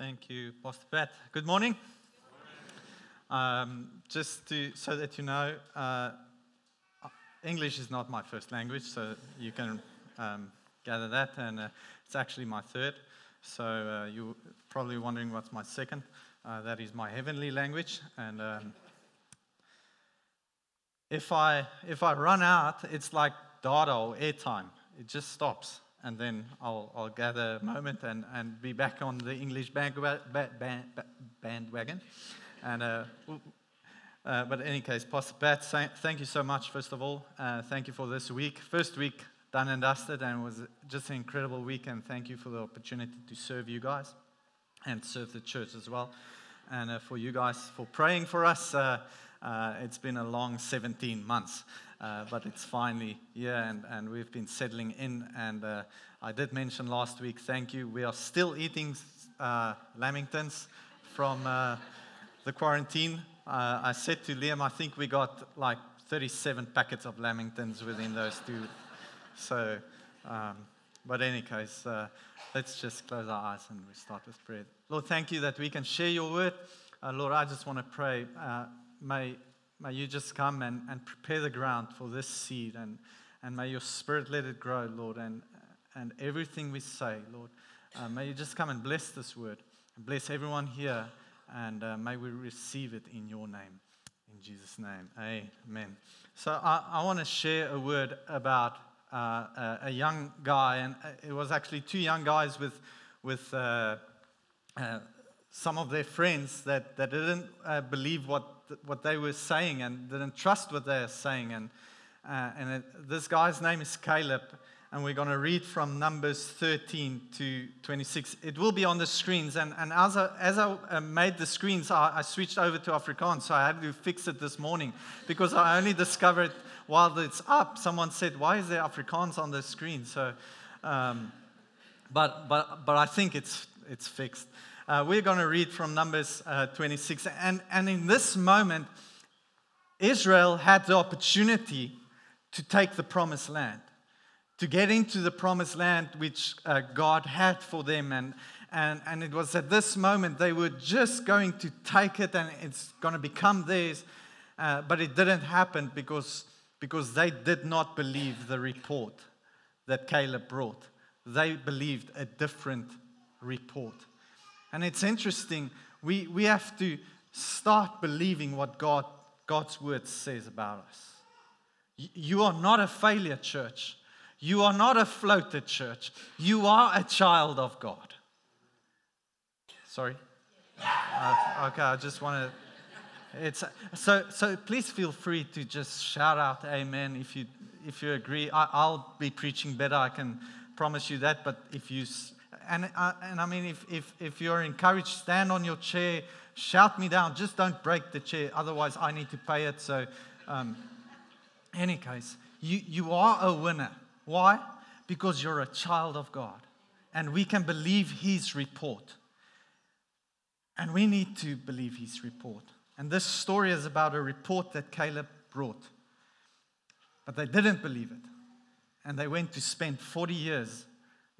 Thank you, Pastor Pat. Good morning. Um, just to, so that you know, uh, English is not my first language, so you can um, gather that, and uh, it's actually my third. So uh, you're probably wondering what's my second. Uh, that is my heavenly language, and um, if I if I run out, it's like data or airtime. It just stops and then I'll, I'll gather a moment and, and be back on the English bandwagon. And, uh, uh, but in any case, Pastor Pat, thank you so much, first of all. Uh, thank you for this week. First week done and dusted, and it was just an incredible week. And thank you for the opportunity to serve you guys and serve the church as well. And uh, for you guys for praying for us. Uh, it's been a long 17 months. Uh, but it's finally here and, and we've been settling in. And uh, I did mention last week, thank you. We are still eating uh, lamingtons from uh, the quarantine. Uh, I said to Liam, I think we got like 37 packets of lamingtons within those two. So, um, but in any case, let's just close our eyes and we start with prayer. Lord, thank you that we can share your word. Lord, I just want to pray. May May you just come and, and prepare the ground for this seed, and, and may your spirit let it grow, Lord, and, and everything we say, Lord. Uh, may you just come and bless this word, and bless everyone here, and uh, may we receive it in your name. In Jesus' name, amen. So I, I want to share a word about uh, a, a, young guy, and it was actually two young guys with, with uh, uh, some of their friends that, that didn't believe what what they were saying and didn't trust what they were saying. And, uh, and it, this guy's name is Caleb, and we're going to read from Numbers 13 to 26. It will be on the screens. And, and as I, as I uh, made the screens, I, I switched over to Afrikaans, so I had to fix it this morning because I only discovered while it's up, someone said, Why is there Afrikaans on the screen? So, um, but, but, but I think it's, it's fixed. Uh, we're going to read from Numbers uh, 26. And, and in this moment, Israel had the opportunity to take the promised land, to get into the promised land which uh, God had for them. And, and, and it was at this moment they were just going to take it and it's going to become theirs. Uh, but it didn't happen because, because they did not believe the report that Caleb brought. They believed a different report. And it's interesting, we, we have to start believing what God, God's word says about us. You are not a failure, church. You are not a floated church. You are a child of God. Sorry? Uh, okay, I just want to. It's so so. Please feel free to just shout out "Amen" if you if you agree. I, will be preaching better. I can promise you that. But if you and, uh, and I mean, if, if, if you're encouraged, stand on your chair, shout me down. Just don't break the chair, otherwise, I need to pay it. So, um, any case, you, you are a winner. Why? Because you're a child of God, and we can believe His report. And we need to believe His report. And this story is about a report that Caleb brought. But they didn't believe it. And they went to spend 40 years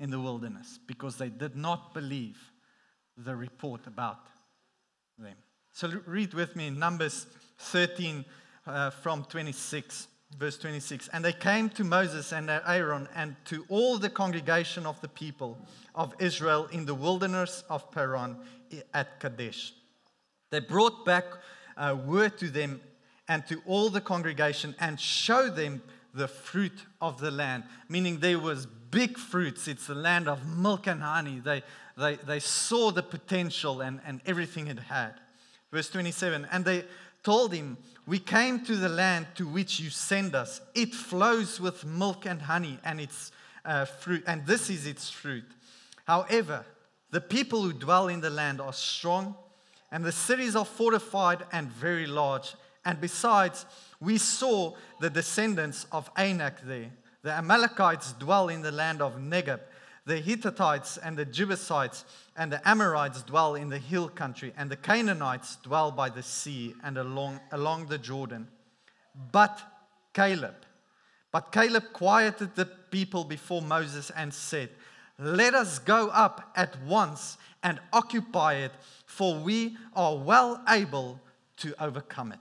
in the wilderness because they did not believe the report about them. So read with me Numbers 13 uh, from 26, verse 26. And they came to Moses and Aaron and to all the congregation of the people of Israel in the wilderness of Paran at Kadesh. They brought back uh, word to them and to all the congregation and showed them the fruit of the land, meaning there was big fruits. It's the land of milk and honey. They, they, they saw the potential and, and everything it had. Verse 27 And they told him, We came to the land to which you send us. It flows with milk and honey, and its uh, fruit, and this is its fruit. However, the people who dwell in the land are strong, and the cities are fortified and very large. And besides, we saw the descendants of Anak there. The Amalekites dwell in the land of Negeb. The Hittites and the Jebusites and the Amorites dwell in the hill country, and the Canaanites dwell by the sea and along, along the Jordan. But Caleb, but Caleb quieted the people before Moses and said, Let us go up at once and occupy it, for we are well able to overcome it.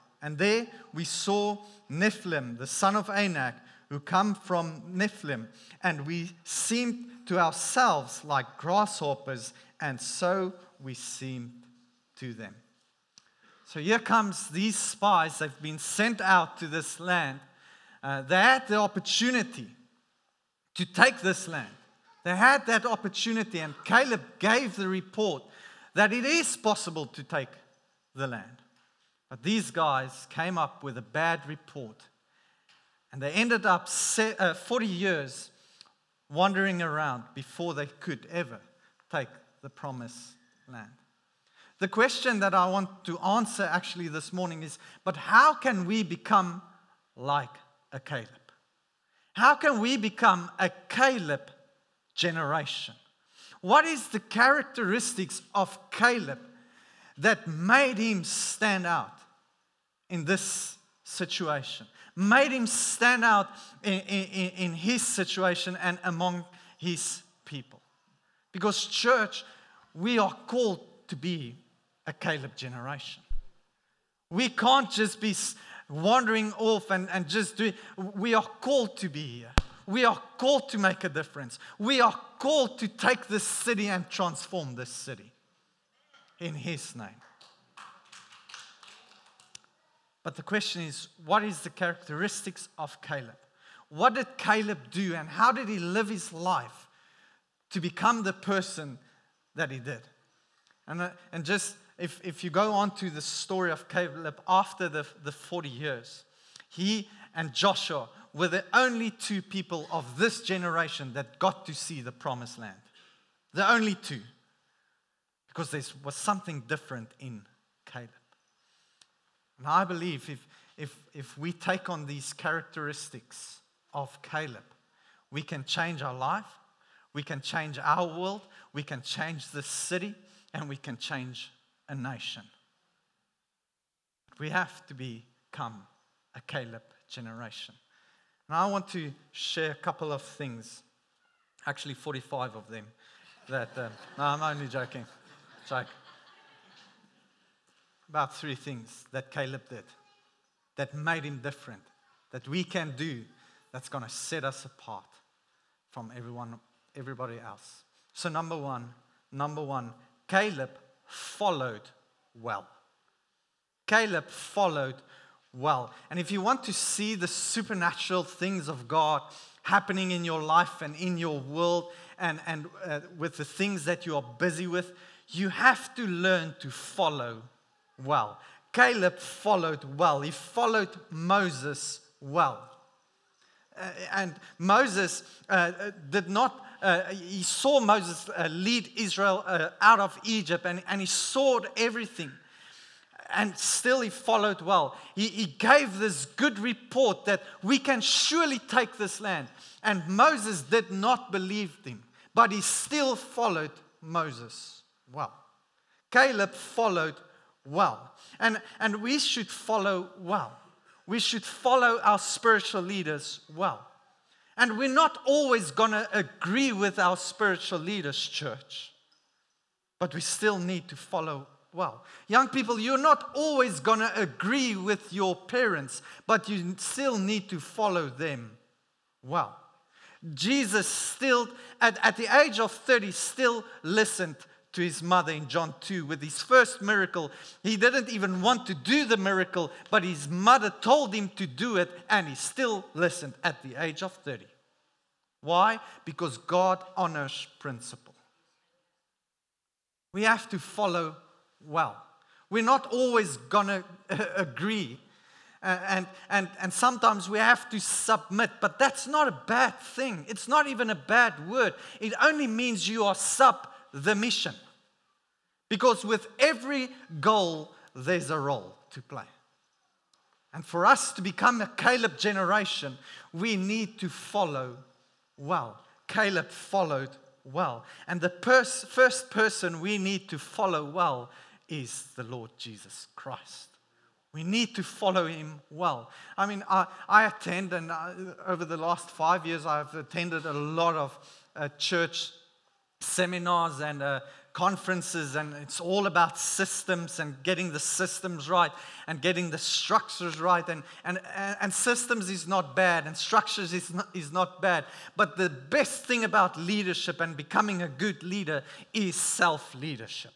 And there we saw Nephilim, the son of Anak, who come from Nephilim, and we seemed to ourselves like grasshoppers, and so we seemed to them. So here comes these spies. They've been sent out to this land. Uh, they had the opportunity to take this land. They had that opportunity, and Caleb gave the report that it is possible to take the land. But these guys came up with a bad report, and they ended up uh, 40 years wandering around before they could ever take the promised land. The question that I want to answer actually this morning is but how can we become like a Caleb? How can we become a Caleb generation? What is the characteristics of Caleb that made him stand out in this situation? Made him stand out in, in, in his situation and among his people. Because, church, we are called to be a Caleb generation. We can't just be wandering off and, and just do it. We are called to be here. We are called to make a difference. We are called to take this city and transform this city in His name. But the question is what is the characteristics of Caleb? What did Caleb do and how did he live his life to become the person that he did? And, uh, and just if, if you go on to the story of Caleb after the, the 40 years, he and Joshua were the only two people of this generation that got to see the promised land. The only two. Because there was something different in Caleb. And I believe if, if, if we take on these characteristics of Caleb, we can change our life, we can change our world, we can change the city, and we can change a nation. We have to become a Caleb generation. And I want to share a couple of things, actually 45 of them, that, uh, no, I'm only joking. Joke. About three things that Caleb did that made him different, that we can do that's going to set us apart from everyone, everybody else. So, number one, number one, Caleb followed well. Caleb followed well. And if you want to see the supernatural things of God happening in your life and in your world and, and uh, with the things that you are busy with, you have to learn to follow well. Caleb followed well, he followed Moses well. Uh, and Moses uh, did not uh, he saw Moses uh, lead Israel uh, out of Egypt and, and he saw everything. And still he followed well. He, he gave this good report that we can surely take this land. And Moses did not believe him, but he still followed Moses well. Caleb followed well. And, and we should follow well. We should follow our spiritual leaders well. And we're not always going to agree with our spiritual leaders, church, but we still need to follow well. Young people, you're not always going to agree with your parents, but you still need to follow them well. Jesus still, at, at the age of 30, still listened to his mother in John 2 with his first miracle. He didn't even want to do the miracle, but his mother told him to do it, and he still listened at the age of 30. Why? Because God honors principle. We have to follow well. We're not always going to uh, agree. Uh, and, and, and sometimes we have to submit, but that's not a bad thing. It's not even a bad word. It only means you are sub the mission. Because with every goal, there's a role to play. And for us to become a Caleb generation, we need to follow well. Caleb followed well. And the pers- first person we need to follow well is the Lord Jesus Christ. We need to follow him well. I mean, I, I attend, and I, over the last five years, I've attended a lot of uh, church seminars and uh, conferences, and it's all about systems and getting the systems right and getting the structures right. And, and, and systems is not bad, and structures is not, is not bad. But the best thing about leadership and becoming a good leader is self leadership.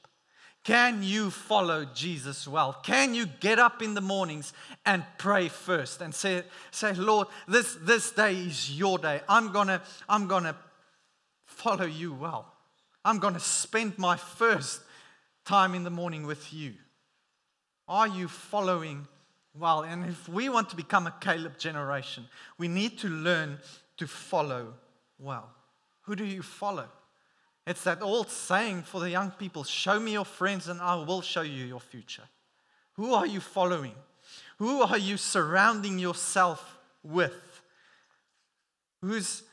Can you follow Jesus well? Can you get up in the mornings and pray first and say, say Lord, this, this day is your day. I'm gonna, I'm gonna follow you well. I'm gonna spend my first time in the morning with you. Are you following well? And if we want to become a Caleb generation, we need to learn to follow well. Who do you follow? It's that old saying for the young people show me your friends and I will show you your future. Who are you following? Who are you surrounding yourself with? Who's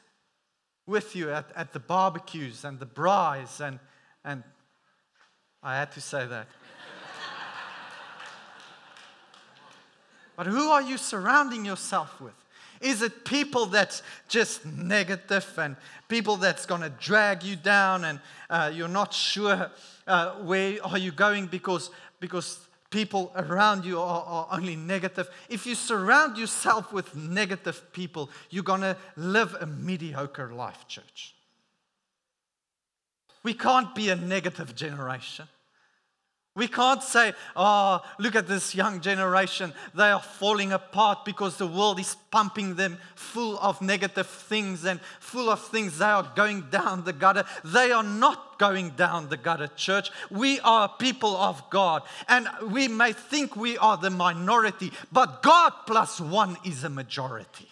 with you at, at the barbecues and the braais and, and I had to say that. but who are you surrounding yourself with? Is it people that's just negative and people that's going to drag you down and uh, you're not sure uh, where are you going because, because people around you are, are, only negative? If you surround yourself with negative people, you're going to live a mediocre life, church. We can't be a negative generation. We can't say, oh, look at this young generation. They are falling apart because the world is pumping them full of negative things and full of things. They are going down the gutter. They are not going down the gutter, church. We are people of God. And we may think we are the minority, but God plus one is a majority.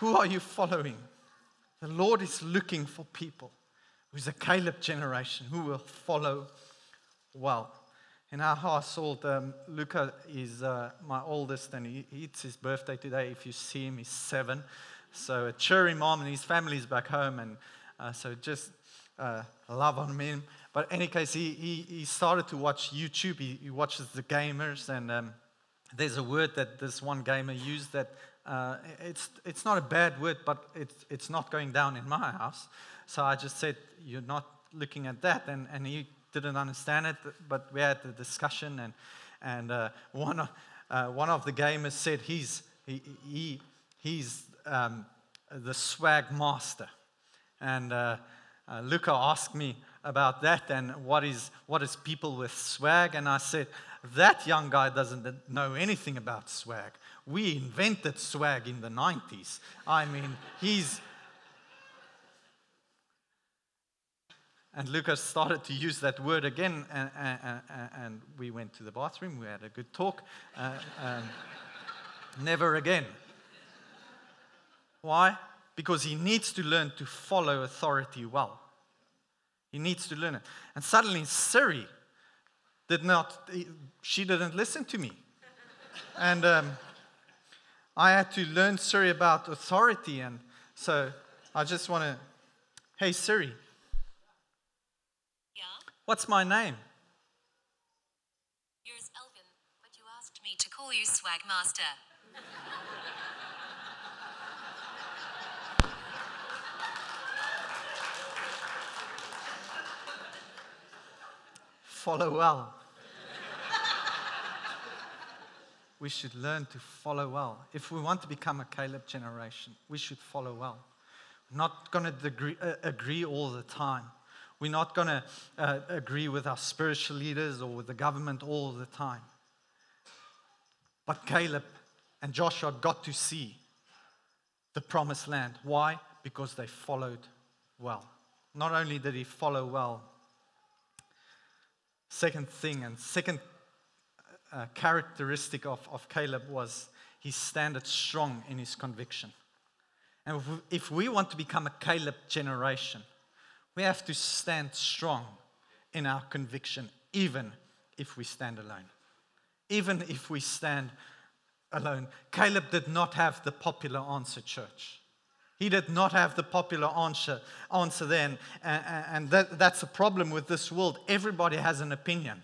Who are you following? The Lord is looking for people who's a Caleb generation who will follow well. In our household, um, Luca is uh, my oldest, and he, it's his birthday today. If you see him, he's seven. So a cheery mom, and his family's back home, and uh, so just uh, love on him. But in any case, he, he, he started to watch YouTube. He, he watches the gamers, and um, there's a word that this one gamer used that uh, it's, it's not a bad word, but it's, it's not going down in my house. So I just said, You're not looking at that. And, and he didn't understand it, but we had the discussion. And, and uh, one, of, uh, one of the gamers said he's, he, he, he's um, the swag master. And uh, uh, Luca asked me about that and what is, what is people with swag. And I said, That young guy doesn't know anything about swag. We invented swag in the 90s. I mean, he's And Lucas started to use that word again, and, and, and, we went to the bathroom. We had a good talk. Uh, never again. Why? Because he needs to learn to follow authority well. He needs to learn it. And suddenly, Siri did not, she didn't listen to me. and um, I had to learn Siri about authority. And so I just want to, hey, Siri, What's my name? Yours, Elvin, but you asked me to call you Swag follow well. we should learn to follow well. If we want to become a Caleb generation, we should follow well. We're not going to agree, uh, agree all the time. We're not going to uh, agree with our spiritual leaders or with the government all the time. But Caleb and Joshua got to see the promised land. Why? Because they followed well. Not only did he follow well, second thing and second uh, characteristic of, of Caleb was he standed strong in his conviction. And if we, if we want to become a Caleb generation, we have to stand strong in our conviction, even if we stand alone. Even if we stand alone. Caleb did not have the popular answer, church. He did not have the popular answer, answer then. And, and that, that's a problem with this world. Everybody has an opinion.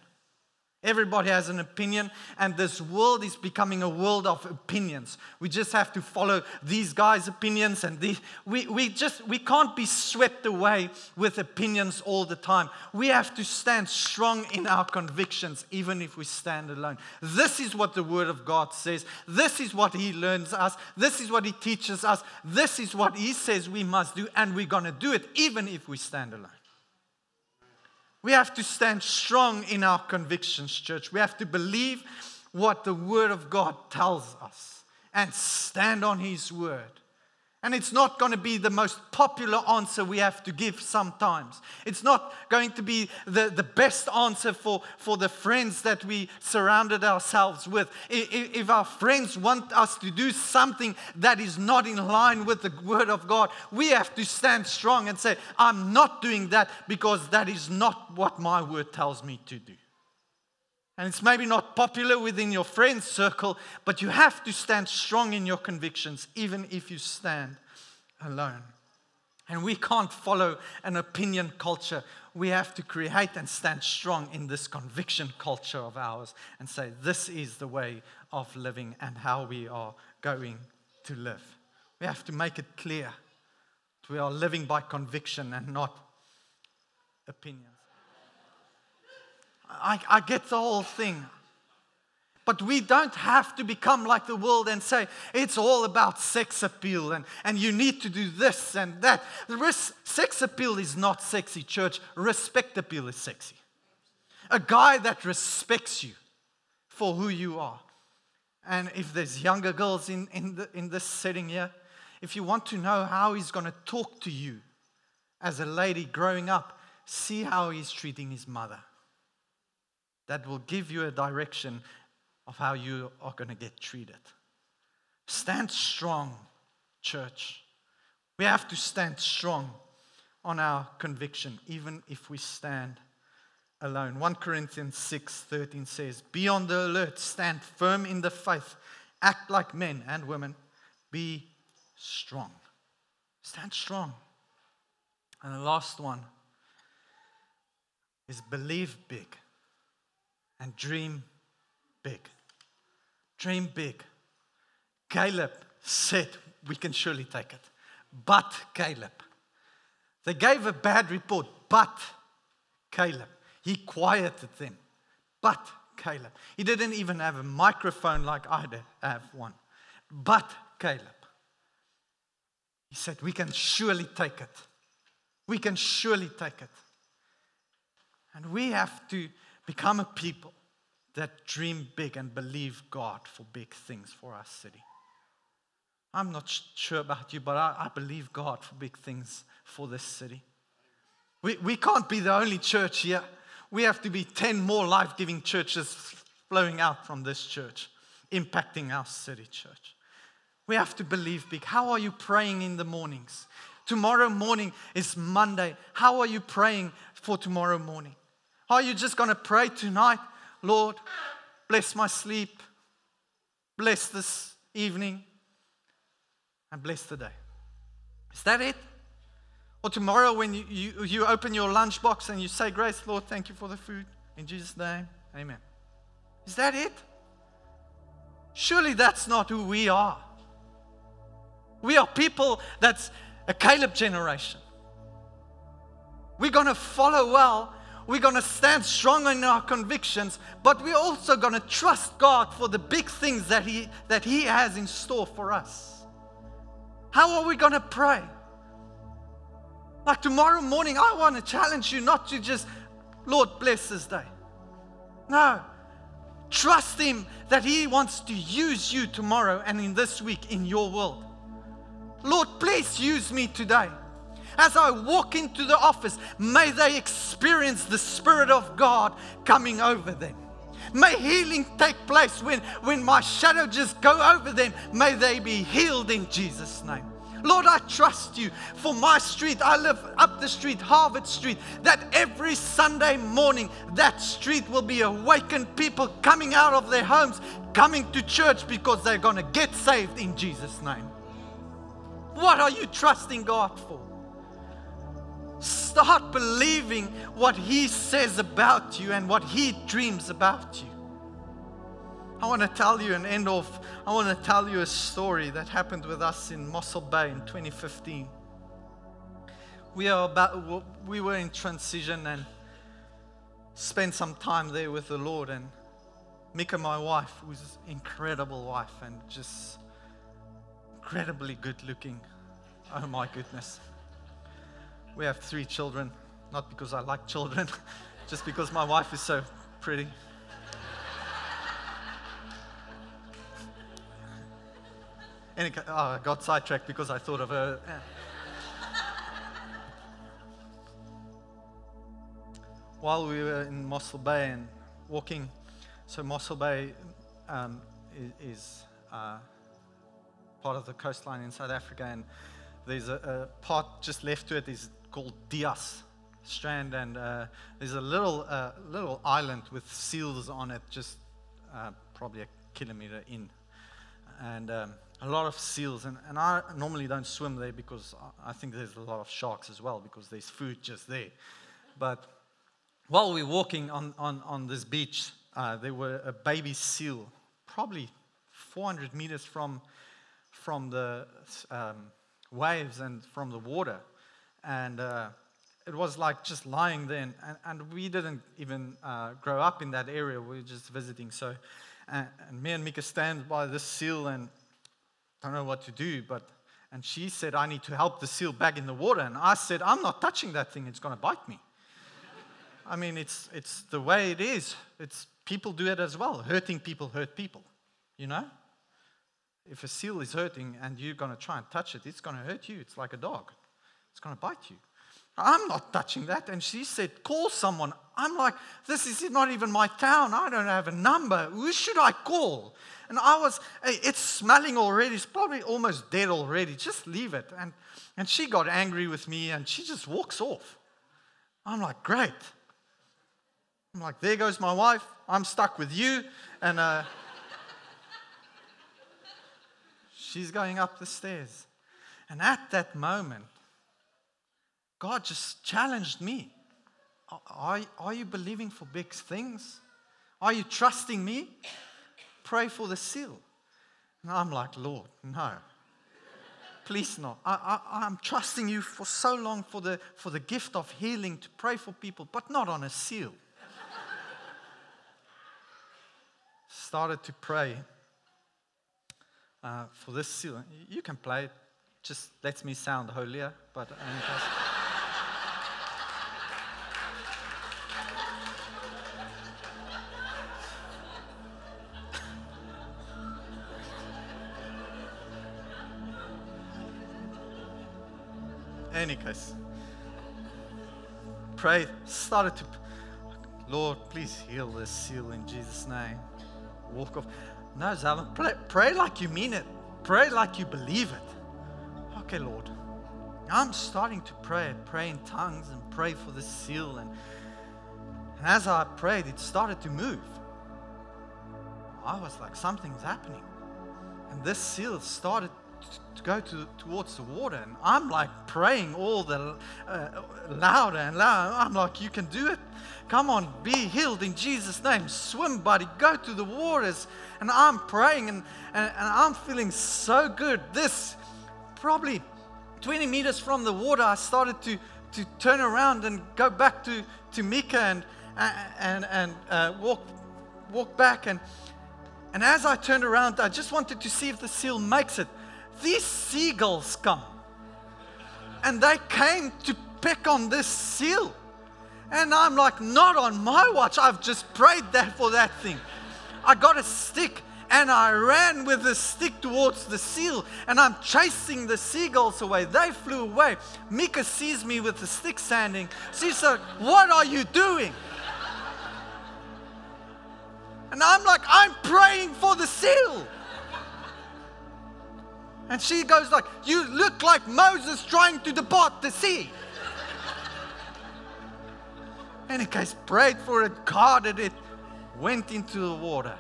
Everybody has an opinion, and this world is becoming a world of opinions. We just have to follow these guys' opinions, and these, we, we just we can't be swept away with opinions all the time. We have to stand strong in our convictions, even if we stand alone. This is what the Word of God says. This is what He learns us. This is what He teaches us. This is what He says we must do, and we're going to do it, even if we stand alone. We have to stand strong in our convictions, church. We have to believe what the Word of God tells us and stand on His Word. And it's not going to be the most popular answer we have to give sometimes. It's not going to be the, the best answer for, for the friends that we surrounded ourselves with. If, if our friends want us to do something that is not in line with the Word of God, we have to stand strong and say, I'm not doing that because that is not what my Word tells me to do. And it's maybe not popular within your friends circle, but you have to stand strong in your convictions, even if you stand alone. And we can't follow an opinion culture. We have to create and stand strong in this conviction culture of ours and say, this is the way of living and how we are going to live. We have to make it clear that we are living by conviction and not opinions. I, I get the whole thing. But we don't have to become like the world and say it's all about sex appeal and, and you need to do this and that. Res- sex appeal is not sexy, church. Respect appeal is sexy. A guy that respects you for who you are. And if there's younger girls in, in, the, in this setting here, if you want to know how he's going to talk to you as a lady growing up, see how he's treating his mother that will give you a direction of how you are going to get treated. Stand strong, church. We have to stand strong on our conviction, even if we stand alone. 1 Corinthians 6 13 says, Be on the alert, stand firm in the faith, act like men and women, be strong. Stand strong. And the last one is believe big and dream big. Dream big. Caleb said, We can surely take it. But Caleb. They gave a bad report, but Caleb. He quieted them. But Caleb. He didn't even have a microphone like I have one. But Caleb. He said, We can surely take it. We can surely take it. And we have to become a people that dream big and believe God for big things for our city. I'm not sure about you, but I, I believe God for big things for this city. We, we can't be the only church here. We have to be 10 more life giving churches flowing out from this church, impacting our city church. We have to believe big. How are you praying in the mornings? Tomorrow morning is Monday. How are you praying for tomorrow morning? Are you just going to pray tonight? Lord, bless my sleep, bless this evening, and bless the day. Is that it? Or tomorrow, when you, you, you open your lunchbox and you say, Grace, Lord, thank you for the food. In Jesus' name, amen. Is that it? Surely that's not who we are. We are people that's a Caleb generation. We're going to follow well we're going to stand strong in our convictions, but we're also going to trust God for the big things that He, that he has in store for us. How are we going to pray? Like tomorrow morning, I want to challenge you not to just, Lord, bless this day. No. Trust Him that He wants to use you tomorrow and in this week in your world. Lord, please use me today. As I walk into the office, may they experience the Spirit of God coming over them. May healing take place when, when my shadow just go over them. May they be healed in Jesus' name. Lord, I trust you for my street. I live up the street, Harvard Street, that every Sunday morning that street will be awakened, people coming out of their homes, coming to church because they're going to get saved in Jesus' name. What are you trusting God for? Start believing what He says about you and what He dreams about you. I want to tell you and end off. I want to tell you a story that happened with us in Mossel Bay in 2015. We, are about, we were in transition and spent some time there with the Lord. And Mika, my wife, who's an incredible wife and just incredibly good looking. Oh my goodness. We have three children, not because I like children, just because my wife is so pretty. Oh, I got sidetracked because I thought of her. While we were in Mossel Bay and walking, so Mossel Bay um, is, is uh, part of the coastline in South Africa, and there's a, a, part just left to it is called Dias Strand, and uh, there's a little uh, little island with seals on it, just uh, probably a kilometer in, and um, a lot of seals, and, and I normally don't swim there because I think there's a lot of sharks as well because there's food just there. But while we were walking on, on, on this beach, uh, there were a baby seal, probably 400 meters from, from the um, waves and from the water. And uh, it was like just lying there, and, and we didn't even uh, grow up in that area. We were just visiting. So, and, and me and Mika stand by this seal, and don't know what to do, but and she said, I need to help the seal back in the water. And I said, I'm not touching that thing, it's gonna bite me. I mean, it's it's the way it is. It's people do it as well. Hurting people hurt people, you know? If a seal is hurting and you're gonna try and touch it, it's gonna hurt you. It's like a dog. It's gonna bite you. I'm not touching that. And she said, Call someone. I'm like, This is not even my town. I don't have a number. Who should I call? And I was, hey, it's smelling already. It's probably almost dead already. Just leave it. And, and she got angry with me and she just walks off. I'm like, Great. I'm like, There goes my wife. I'm stuck with you. And uh, she's going up the stairs. And at that moment, God just challenged me. Are, are you believing for big things? Are you trusting me? Pray for the seal. And I'm like, Lord, no. Please not. I, I, I'm trusting you for so long for the, for the gift of healing to pray for people, but not on a seal. Started to pray uh, for this seal. You can play it, just lets me sound holier, but. Pray, started to, Lord, please heal this seal in Jesus' name. Walk off. No, Zalman, pray, pray like you mean it. Pray like you believe it. Okay, Lord. I'm starting to pray, pray in tongues and pray for the seal. And, and as I prayed, it started to move. I was like, something's happening. And this seal started to go to, towards the water. And I'm like praying all the uh, louder and louder. I'm like, you can do it. Come on, be healed in Jesus' name. Swim, buddy. Go to the waters. And I'm praying and, and, and I'm feeling so good. This probably 20 meters from the water, I started to, to turn around and go back to, to Mika and, and, and uh, walk, walk back. And, and as I turned around, I just wanted to see if the seal makes it these seagulls come. And they came to peck on this seal. And I'm like, not on my watch. I've just prayed that for that thing. I got a stick and I ran with the stick towards the seal and I'm chasing the seagulls away. They flew away. Mika sees me with the stick standing. She's like, What are you doing? And I'm like, I'm praying for the seal. And she goes like, You look like Moses trying to depart the sea. and Any case, prayed for it, guarded it, went into the water.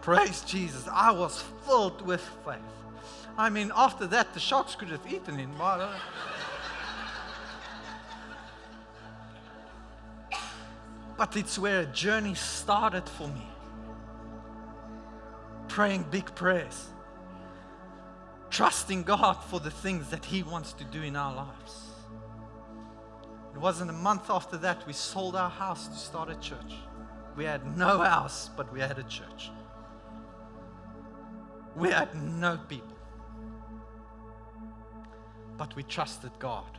Praise Jesus. I was filled with faith. I mean, after that, the sharks could have eaten him. But uh, it's where a journey started for me. Praying big prayers, trusting God for the things that He wants to do in our lives. It wasn't a month after that we sold our house to start a church. We had no house, but we had a church. We had no people. But we trusted God.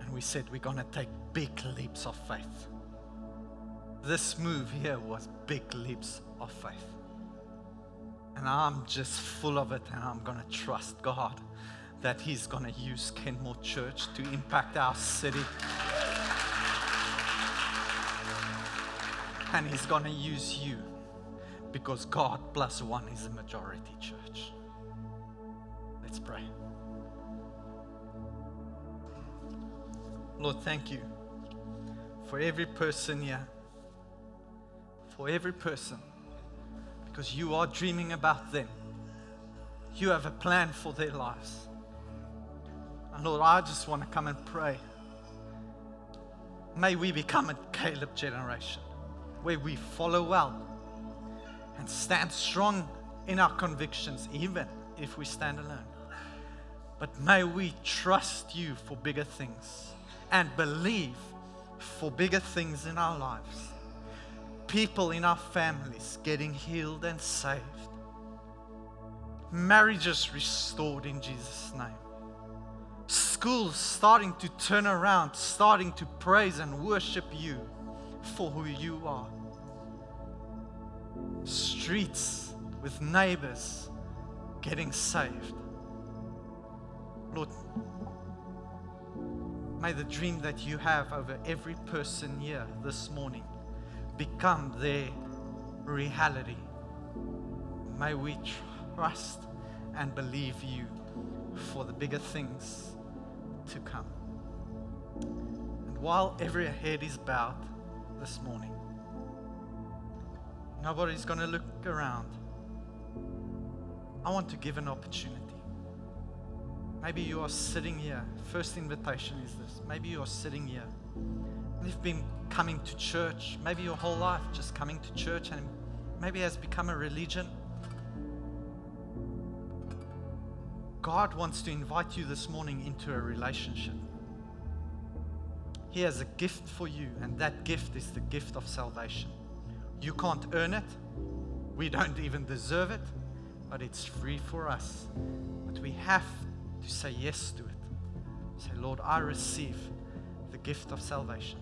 And we said we're going to take big leaps of faith. This move here was big leaps of faith. And I'm just full of it, and I'm going to trust God that He's going to use Kenmore Church to impact our city. And He's going to use you because God plus one is a majority church. Let's pray. Lord, thank you for every person here for every person because you are dreaming about them. You have a plan for their lives. And Lord, I just want to come and pray. May we become a Caleb generation where we follow well and stand strong in our convictions, even if we stand alone. But may we trust you for bigger things and believe for bigger things in our lives people in our families getting healed and saved, marriages restored in Jesus' name, schools starting to turn around, starting to praise and worship you for who you are, streets with neighbors getting saved. Lord, may the dream that you have over every person here this morning become their reality. May we trust and believe you for the bigger things to come. And while every head is bowed this morning, nobody's going to look around. I want to give an opportunity. Maybe you are sitting here. First invitation is this. Maybe you are sitting here You've been coming to church, maybe your whole life, just coming to church, and maybe has become a religion. God wants to invite you this morning into a relationship. He has a gift for you, and that gift is the gift of salvation. You can't earn it, we don't even deserve it, but it's free for us. But we have to say yes to it. Say, Lord, I receive the gift of salvation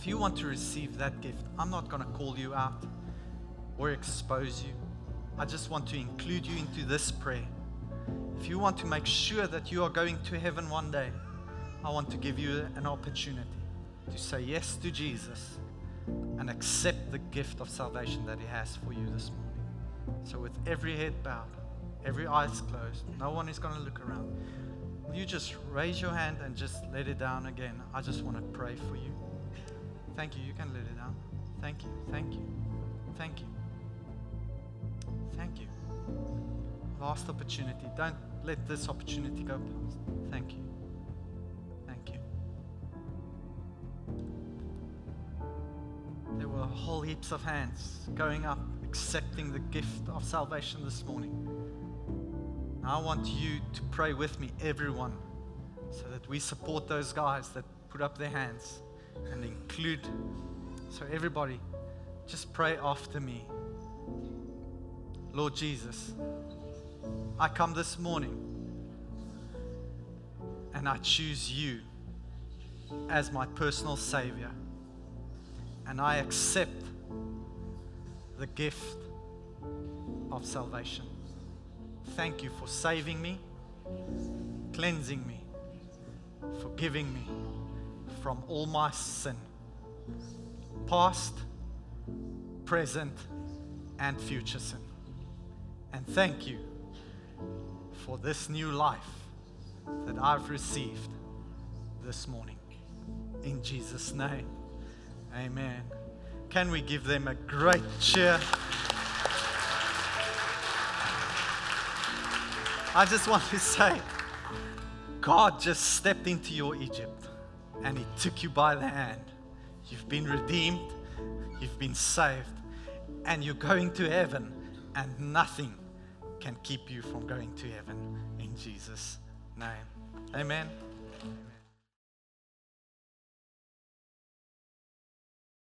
if you want to receive that gift, I'm not going to call you out or expose you. I just want to include you into this prayer. If you want to make sure that you are going to heaven one day, I want to give you an opportunity to say yes to Jesus and accept the gift of salvation that He has for you this morning. So, with every head bowed, every eyes closed, no one is going to look around. You just raise your hand and just let it down again? I just want to pray for you. Thank you. You can let it down. Thank you. Thank you. Thank you. Thank you. Last opportunity. Don't let this opportunity go past. Thank you. Thank you. There were whole heaps of hands going up, accepting the gift of salvation this morning. I want you to pray with me, everyone, so that we support those guys that put up their hands and include. So, everybody, just pray after me. Lord Jesus, I come this morning and I choose you as my personal Savior. And I accept the gift of salvation. Thank you for saving me, cleansing me, forgiving me from all my sin, past, present, and future sin. And thank you for this new life that I've received this morning. In Jesus' name, amen. Can we give them a great cheer? I just want to say, God just stepped into your Egypt and He took you by the hand. You've been redeemed, you've been saved, and you're going to heaven, and nothing can keep you from going to heaven in Jesus' name. Amen.